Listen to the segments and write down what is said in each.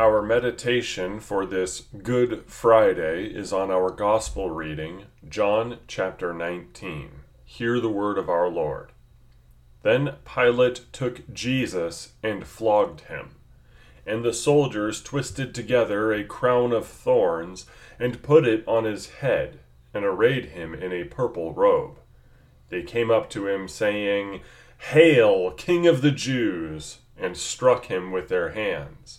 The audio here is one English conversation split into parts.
Our meditation for this Good Friday is on our Gospel reading, John chapter 19. Hear the word of our Lord. Then Pilate took Jesus and flogged him. And the soldiers twisted together a crown of thorns and put it on his head, and arrayed him in a purple robe. They came up to him, saying, Hail, King of the Jews! and struck him with their hands.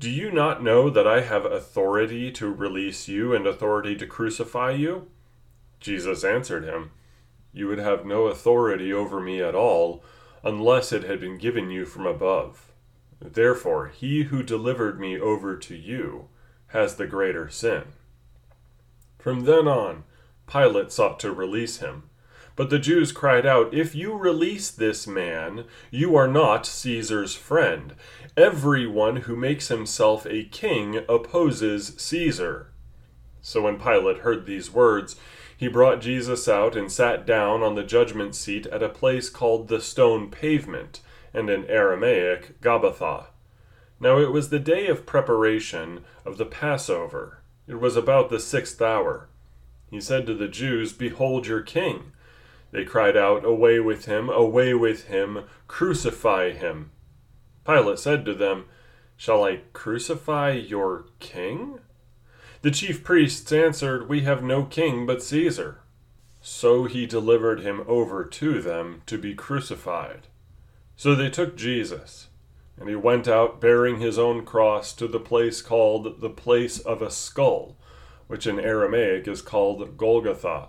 Do you not know that I have authority to release you and authority to crucify you? Jesus answered him, You would have no authority over me at all, unless it had been given you from above. Therefore, he who delivered me over to you has the greater sin. From then on, Pilate sought to release him. But the Jews cried out, If you release this man, you are not Caesar's friend. Everyone who makes himself a king opposes Caesar. So when Pilate heard these words, he brought Jesus out and sat down on the judgment seat at a place called the Stone Pavement, and in Aramaic, Gabbatha. Now it was the day of preparation of the Passover. It was about the sixth hour. He said to the Jews, Behold your king. They cried out, Away with him, away with him, crucify him. Pilate said to them, Shall I crucify your king? The chief priests answered, We have no king but Caesar. So he delivered him over to them to be crucified. So they took Jesus, and he went out bearing his own cross to the place called the place of a skull, which in Aramaic is called Golgotha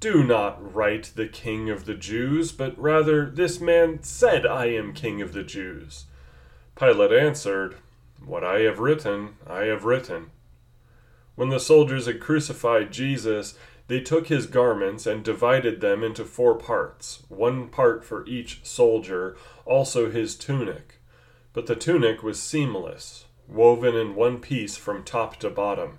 do not write the King of the Jews, but rather, This man said, I am King of the Jews. Pilate answered, What I have written, I have written. When the soldiers had crucified Jesus, they took his garments and divided them into four parts, one part for each soldier, also his tunic. But the tunic was seamless, woven in one piece from top to bottom.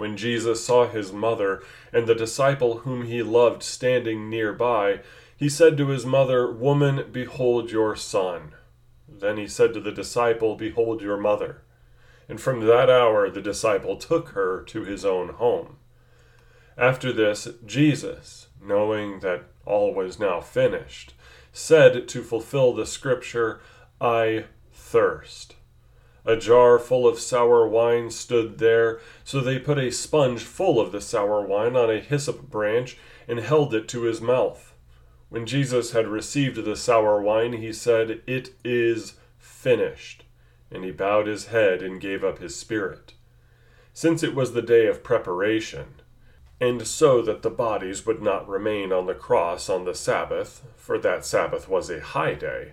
When Jesus saw his mother and the disciple whom he loved standing near by, he said to his mother, Woman, behold your son. Then he said to the disciple, Behold your mother. And from that hour the disciple took her to his own home. After this, Jesus, knowing that all was now finished, said to fulfill the scripture, I thirst. A jar full of sour wine stood there, so they put a sponge full of the sour wine on a hyssop branch and held it to his mouth. When Jesus had received the sour wine, he said, It is finished. And he bowed his head and gave up his spirit. Since it was the day of preparation, And so that the bodies would not remain on the cross on the Sabbath, for that Sabbath was a high day,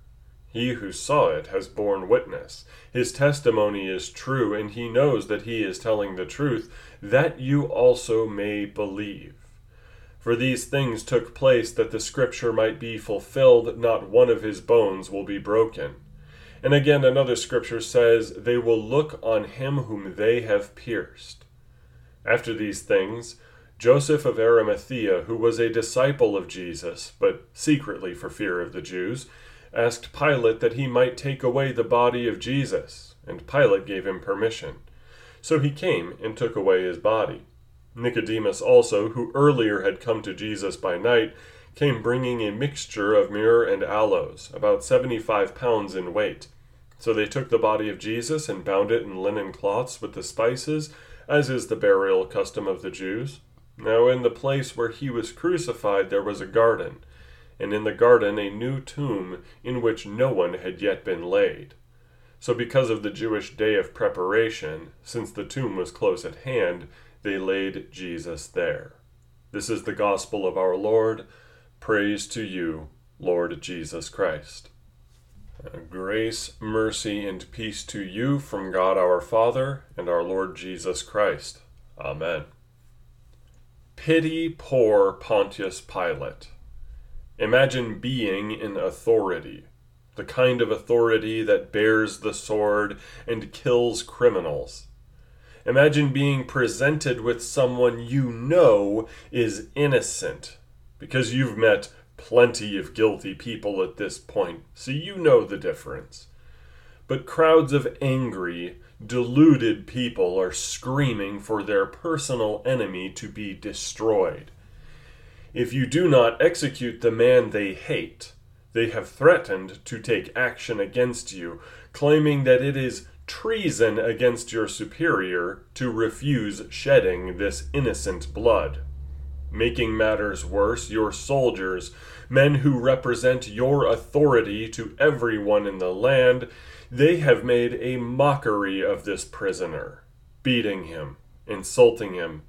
He who saw it has borne witness. His testimony is true, and he knows that he is telling the truth, that you also may believe. For these things took place that the scripture might be fulfilled, not one of his bones will be broken. And again, another scripture says, They will look on him whom they have pierced. After these things, Joseph of Arimathea, who was a disciple of Jesus, but secretly for fear of the Jews, asked Pilate that he might take away the body of Jesus, and Pilate gave him permission. So he came and took away his body. Nicodemus also, who earlier had come to Jesus by night, came bringing a mixture of myrrh and aloes, about seventy five pounds in weight. So they took the body of Jesus and bound it in linen cloths with the spices, as is the burial custom of the Jews. Now in the place where he was crucified there was a garden, and in the garden a new tomb in which no one had yet been laid. So because of the Jewish day of preparation, since the tomb was close at hand, they laid Jesus there. This is the gospel of our Lord. Praise to you, Lord Jesus Christ. Uh, grace, mercy, and peace to you from God our Father and our Lord Jesus Christ. Amen. Pity poor Pontius Pilate. Imagine being in authority, the kind of authority that bears the sword and kills criminals. Imagine being presented with someone you know is innocent, because you've met plenty of guilty people at this point, so you know the difference. But crowds of angry, deluded people are screaming for their personal enemy to be destroyed. If you do not execute the man they hate, they have threatened to take action against you, claiming that it is treason against your superior to refuse shedding this innocent blood. Making matters worse, your soldiers, men who represent your authority to everyone in the land, they have made a mockery of this prisoner, beating him, insulting him,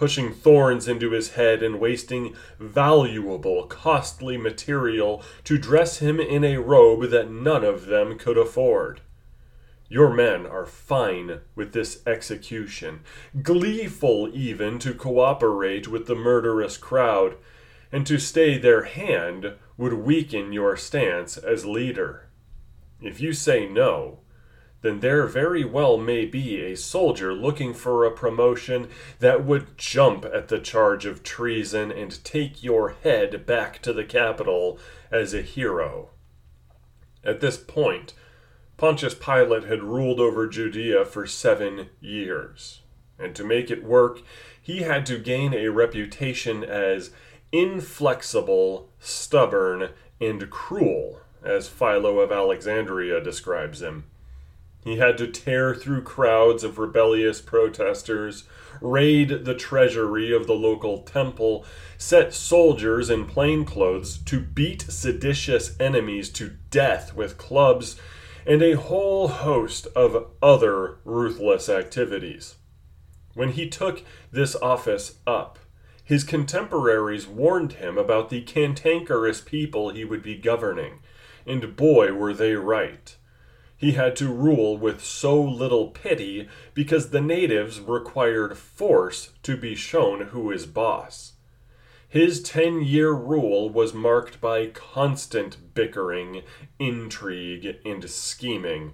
pushing thorns into his head and wasting valuable, costly material to dress him in a robe that none of them could afford. Your men are fine with this execution, gleeful even to cooperate with the murderous crowd, and to stay their hand would weaken your stance as leader. If you say no, then there very well may be a soldier looking for a promotion that would jump at the charge of treason and take your head back to the capital as a hero. At this point, Pontius Pilate had ruled over Judea for seven years, and to make it work, he had to gain a reputation as inflexible, stubborn, and cruel as Philo of Alexandria describes him. He had to tear through crowds of rebellious protesters, raid the treasury of the local temple, set soldiers in plain clothes to beat seditious enemies to death with clubs, and a whole host of other ruthless activities. When he took this office up, his contemporaries warned him about the cantankerous people he would be governing and boy, were they right. He had to rule with so little pity because the natives required force to be shown who is boss. His ten year rule was marked by constant bickering, intrigue, and scheming.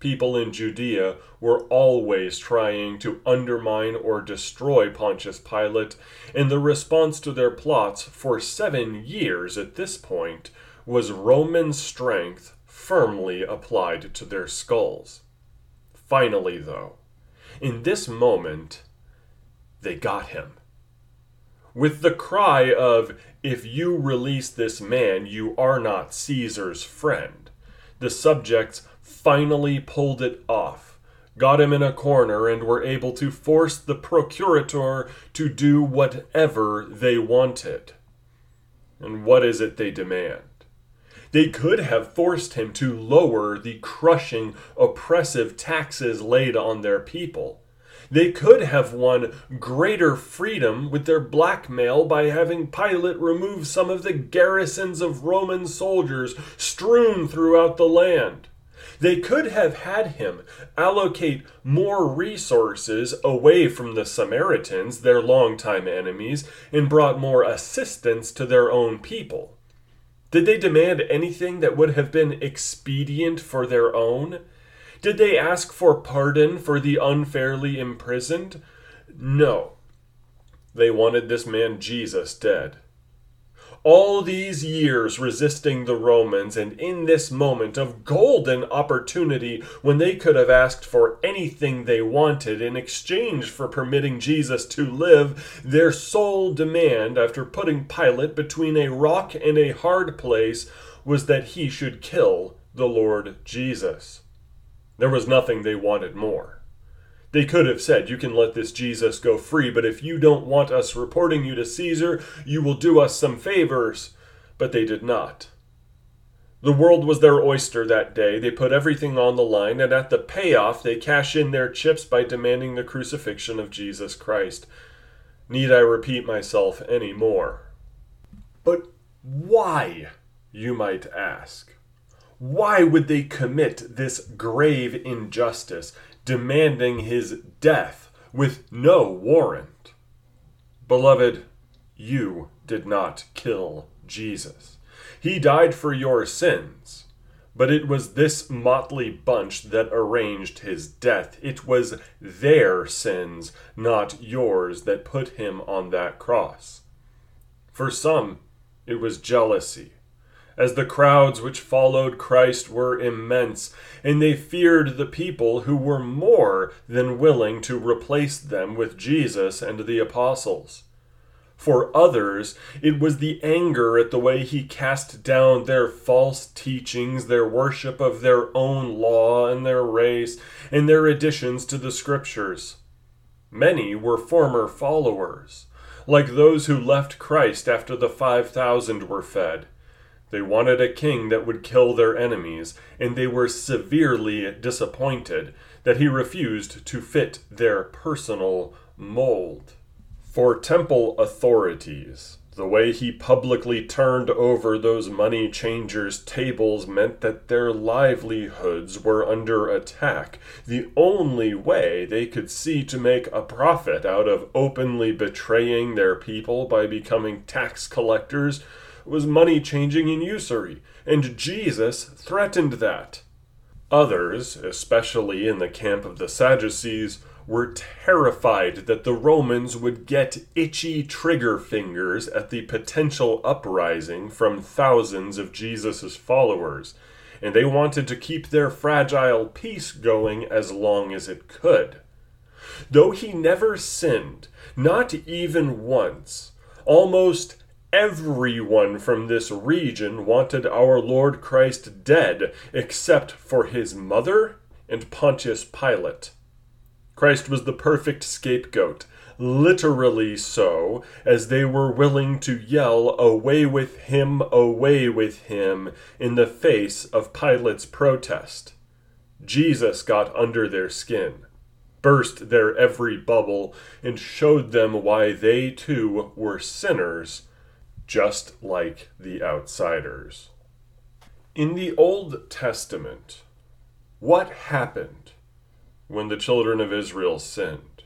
People in Judea were always trying to undermine or destroy Pontius Pilate, and the response to their plots for seven years at this point was Roman strength firmly applied to their skulls. Finally, though, in this moment, they got him. With the cry of, If you release this man, you are not Caesar's friend. The subjects finally pulled it off, got him in a corner, and were able to force the procurator to do whatever they wanted. And what is it they demand? They could have forced him to lower the crushing, oppressive taxes laid on their people. They could have won greater freedom with their blackmail by having Pilate remove some of the garrisons of Roman soldiers strewn throughout the land. They could have had him allocate more resources away from the Samaritans, their longtime enemies, and brought more assistance to their own people. Did they demand anything that would have been expedient for their own? Did they ask for pardon for the unfairly imprisoned? No. They wanted this man Jesus dead. All these years resisting the Romans, and in this moment of golden opportunity when they could have asked for anything they wanted in exchange for permitting Jesus to live, their sole demand, after putting Pilate between a rock and a hard place, was that he should kill the Lord Jesus. There was nothing they wanted more. They could have said, You can let this Jesus go free, but if you don't want us reporting you to Caesar, you will do us some favors. But they did not. The world was their oyster that day. They put everything on the line, and at the payoff, they cash in their chips by demanding the crucifixion of Jesus Christ. Need I repeat myself any more? But why, you might ask? Why would they commit this grave injustice, demanding his death with no warrant? Beloved, you did not kill Jesus. He died for your sins. But it was this motley bunch that arranged his death. It was their sins, not yours, that put him on that cross. For some, it was jealousy as the crowds which followed Christ were immense, and they feared the people who were more than willing to replace them with Jesus and the apostles. For others, it was the anger at the way he cast down their false teachings, their worship of their own law and their race, and their additions to the scriptures. Many were former followers, like those who left Christ after the five thousand were fed they wanted a king that would kill their enemies, and they were severely disappointed that he refused to fit their personal mold. For temple authorities, the way he publicly turned over those money changers' tables meant that their livelihoods were under attack. The only way they could see to make a profit out of openly betraying their people by becoming tax collectors was money changing and usury, and Jesus threatened that. Others, especially in the camp of the Sadducees, were terrified that the Romans would get itchy trigger fingers at the potential uprising from thousands of Jesus' followers, and they wanted to keep their fragile peace going as long as it could. Though he never sinned, not even once, almost Everyone from this region wanted our Lord Christ dead, except for his mother and Pontius Pilate. Christ was the perfect scapegoat, literally so, as they were willing to yell, Away with him, away with him, in the face of Pilate's protest. Jesus got under their skin, burst their every bubble, and showed them why they too were sinners just like the outsiders. In the Old Testament, what happened when the children of Israel sinned?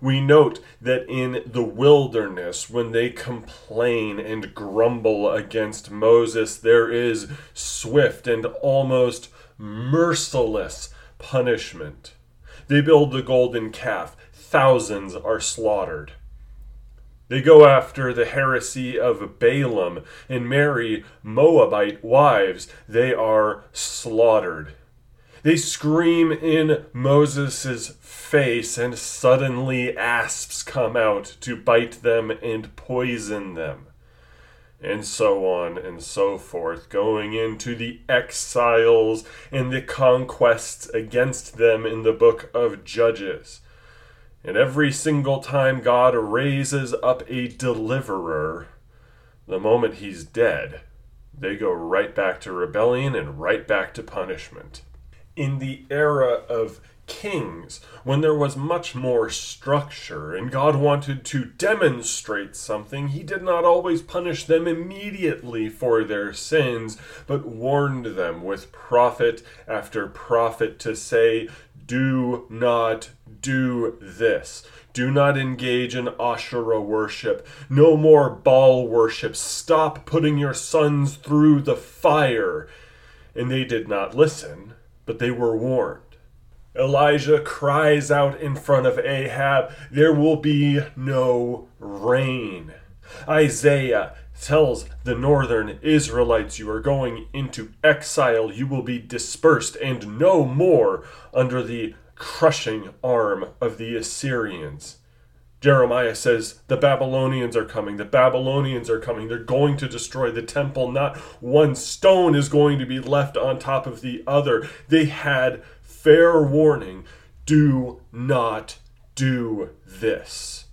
We note that in the wilderness, when they complain and grumble against Moses, there is swift and almost merciless punishment. They build the golden calf, thousands are slaughtered. They go after the heresy of Balaam and marry Moabite wives. They are slaughtered. They scream in Moses' face, and suddenly asps come out to bite them and poison them. and so on and so forth, going into the exiles and the conquests against them in the book of Judges. And every single time God raises up a deliverer, the moment he's dead, they go right back to rebellion and right back to punishment. In the era of kings, when there was much more structure and God wanted to demonstrate something, he did not always punish them immediately for their sins, but warned them with prophet after prophet to say, Do not do this. Do not engage in Asherah worship. No more Baal worship. Stop putting your sons through the fire. And they did not listen, but they were warned. Elijah cries out in front of Ahab, There will be no rain. Isaiah tells the northern Israelites, You are going into exile, you will be dispersed and no more under the crushing arm of the Assyrians. Jeremiah says, The Babylonians are coming. The Babylonians are coming. They're going to destroy the temple. Not one stone is going to be left on top of the other. They had fair warning do not do this.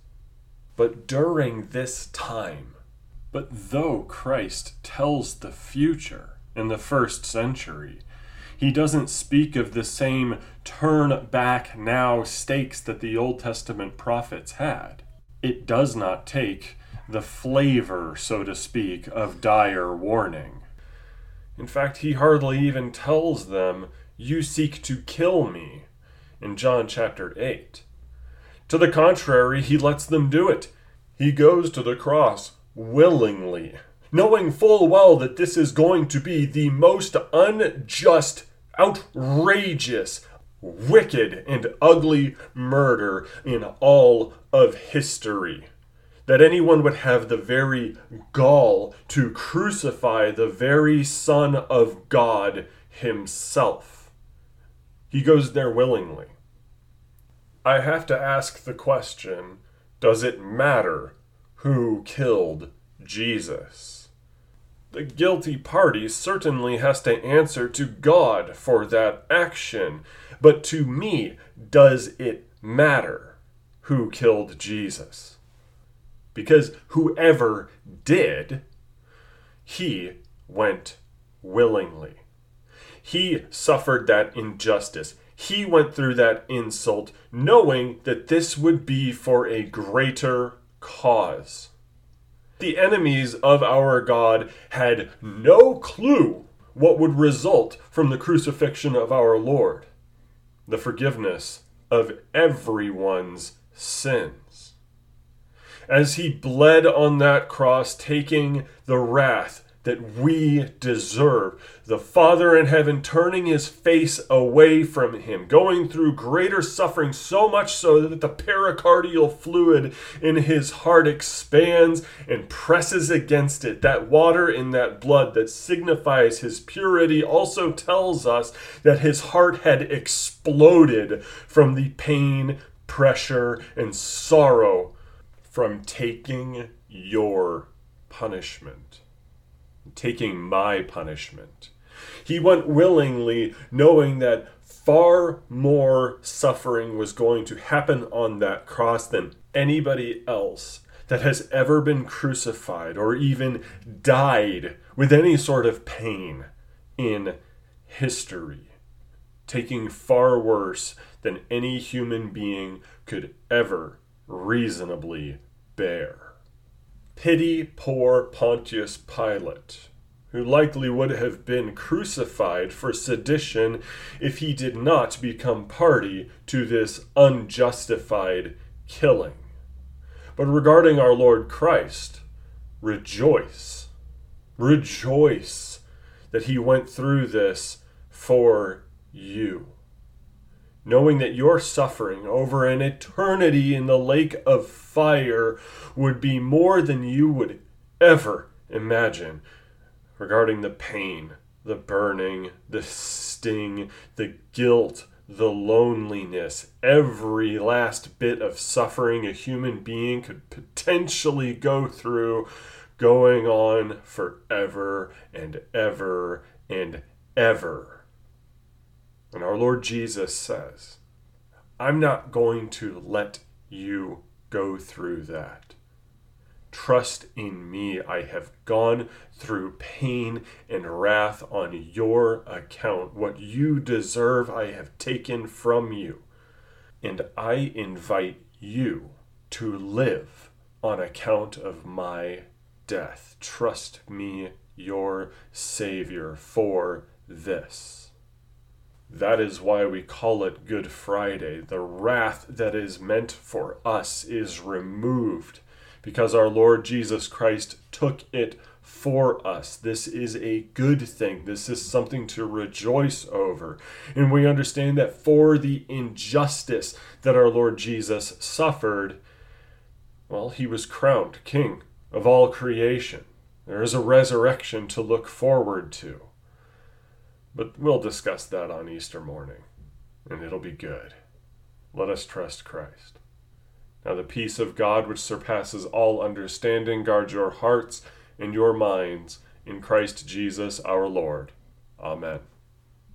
But during this time, but though Christ tells the future in the first century, he doesn't speak of the same turn back now stakes that the Old Testament prophets had. It does not take the flavor, so to speak, of dire warning. In fact, he hardly even tells them, You seek to kill me, in John chapter 8. To the contrary, he lets them do it. He goes to the cross willingly knowing full well that this is going to be the most unjust, outrageous, wicked, and ugly murder in all of history. That anyone would have the very gall to crucify the very Son of God himself. He goes there willingly. I have to ask the question does it matter who killed Jesus? The guilty party certainly has to answer to God for that action, but to me, does it matter who killed Jesus? Because whoever did, he went willingly. He suffered that injustice. He went through that insult knowing that this would be for a greater cause. The enemies of our God had no clue what would result from the crucifixion of our Lord the forgiveness of everyone's sins. As he bled on that cross, taking the wrath that we deserve. The Father in heaven turning his face away from him, going through greater suffering, so much so that the pericardial fluid in his heart expands and presses against it. That water in that blood that signifies his purity also tells us that his heart had exploded from the pain, pressure, and sorrow from taking your punishment taking my punishment. He went willingly, knowing that far more suffering was going to happen on that cross than anybody else that has ever been crucified or even died with any sort of pain in history, taking far worse than any human being could ever reasonably bear. Pity poor Pontius Pilate, who likely would have been crucified for sedition if he did not become party to this unjustified killing. But regarding our Lord Christ, rejoice. Rejoice that he went through this for you knowing that your suffering over an eternity in the lake of fire would be more than you would ever imagine regarding the pain, the burning, the sting, the guilt, the loneliness, every last bit of suffering a human being could potentially go through. going on forever and ever and ever. And our Lord Jesus says, I'm not going to let you go through that. Trust in me. I have gone through pain and wrath on your account. What you deserve, I have taken from you. And I invite you to live on account of my death. Trust me, your Savior, for this. That is why we call it Good Friday. The wrath that is meant for us is removed because our Lord Jesus Christ took it for us. This is a good thing. This is something to rejoice over. And we understand that for the injustice that our Lord Jesus suffered, well, he was crowned king of all creation. There is a resurrection to look forward to. But we'll discuss that on Easter morning, and it'll be good. Let us trust Christ. Now, the peace of God, which surpasses all understanding, guard your hearts and your minds in Christ Jesus our Lord. Amen.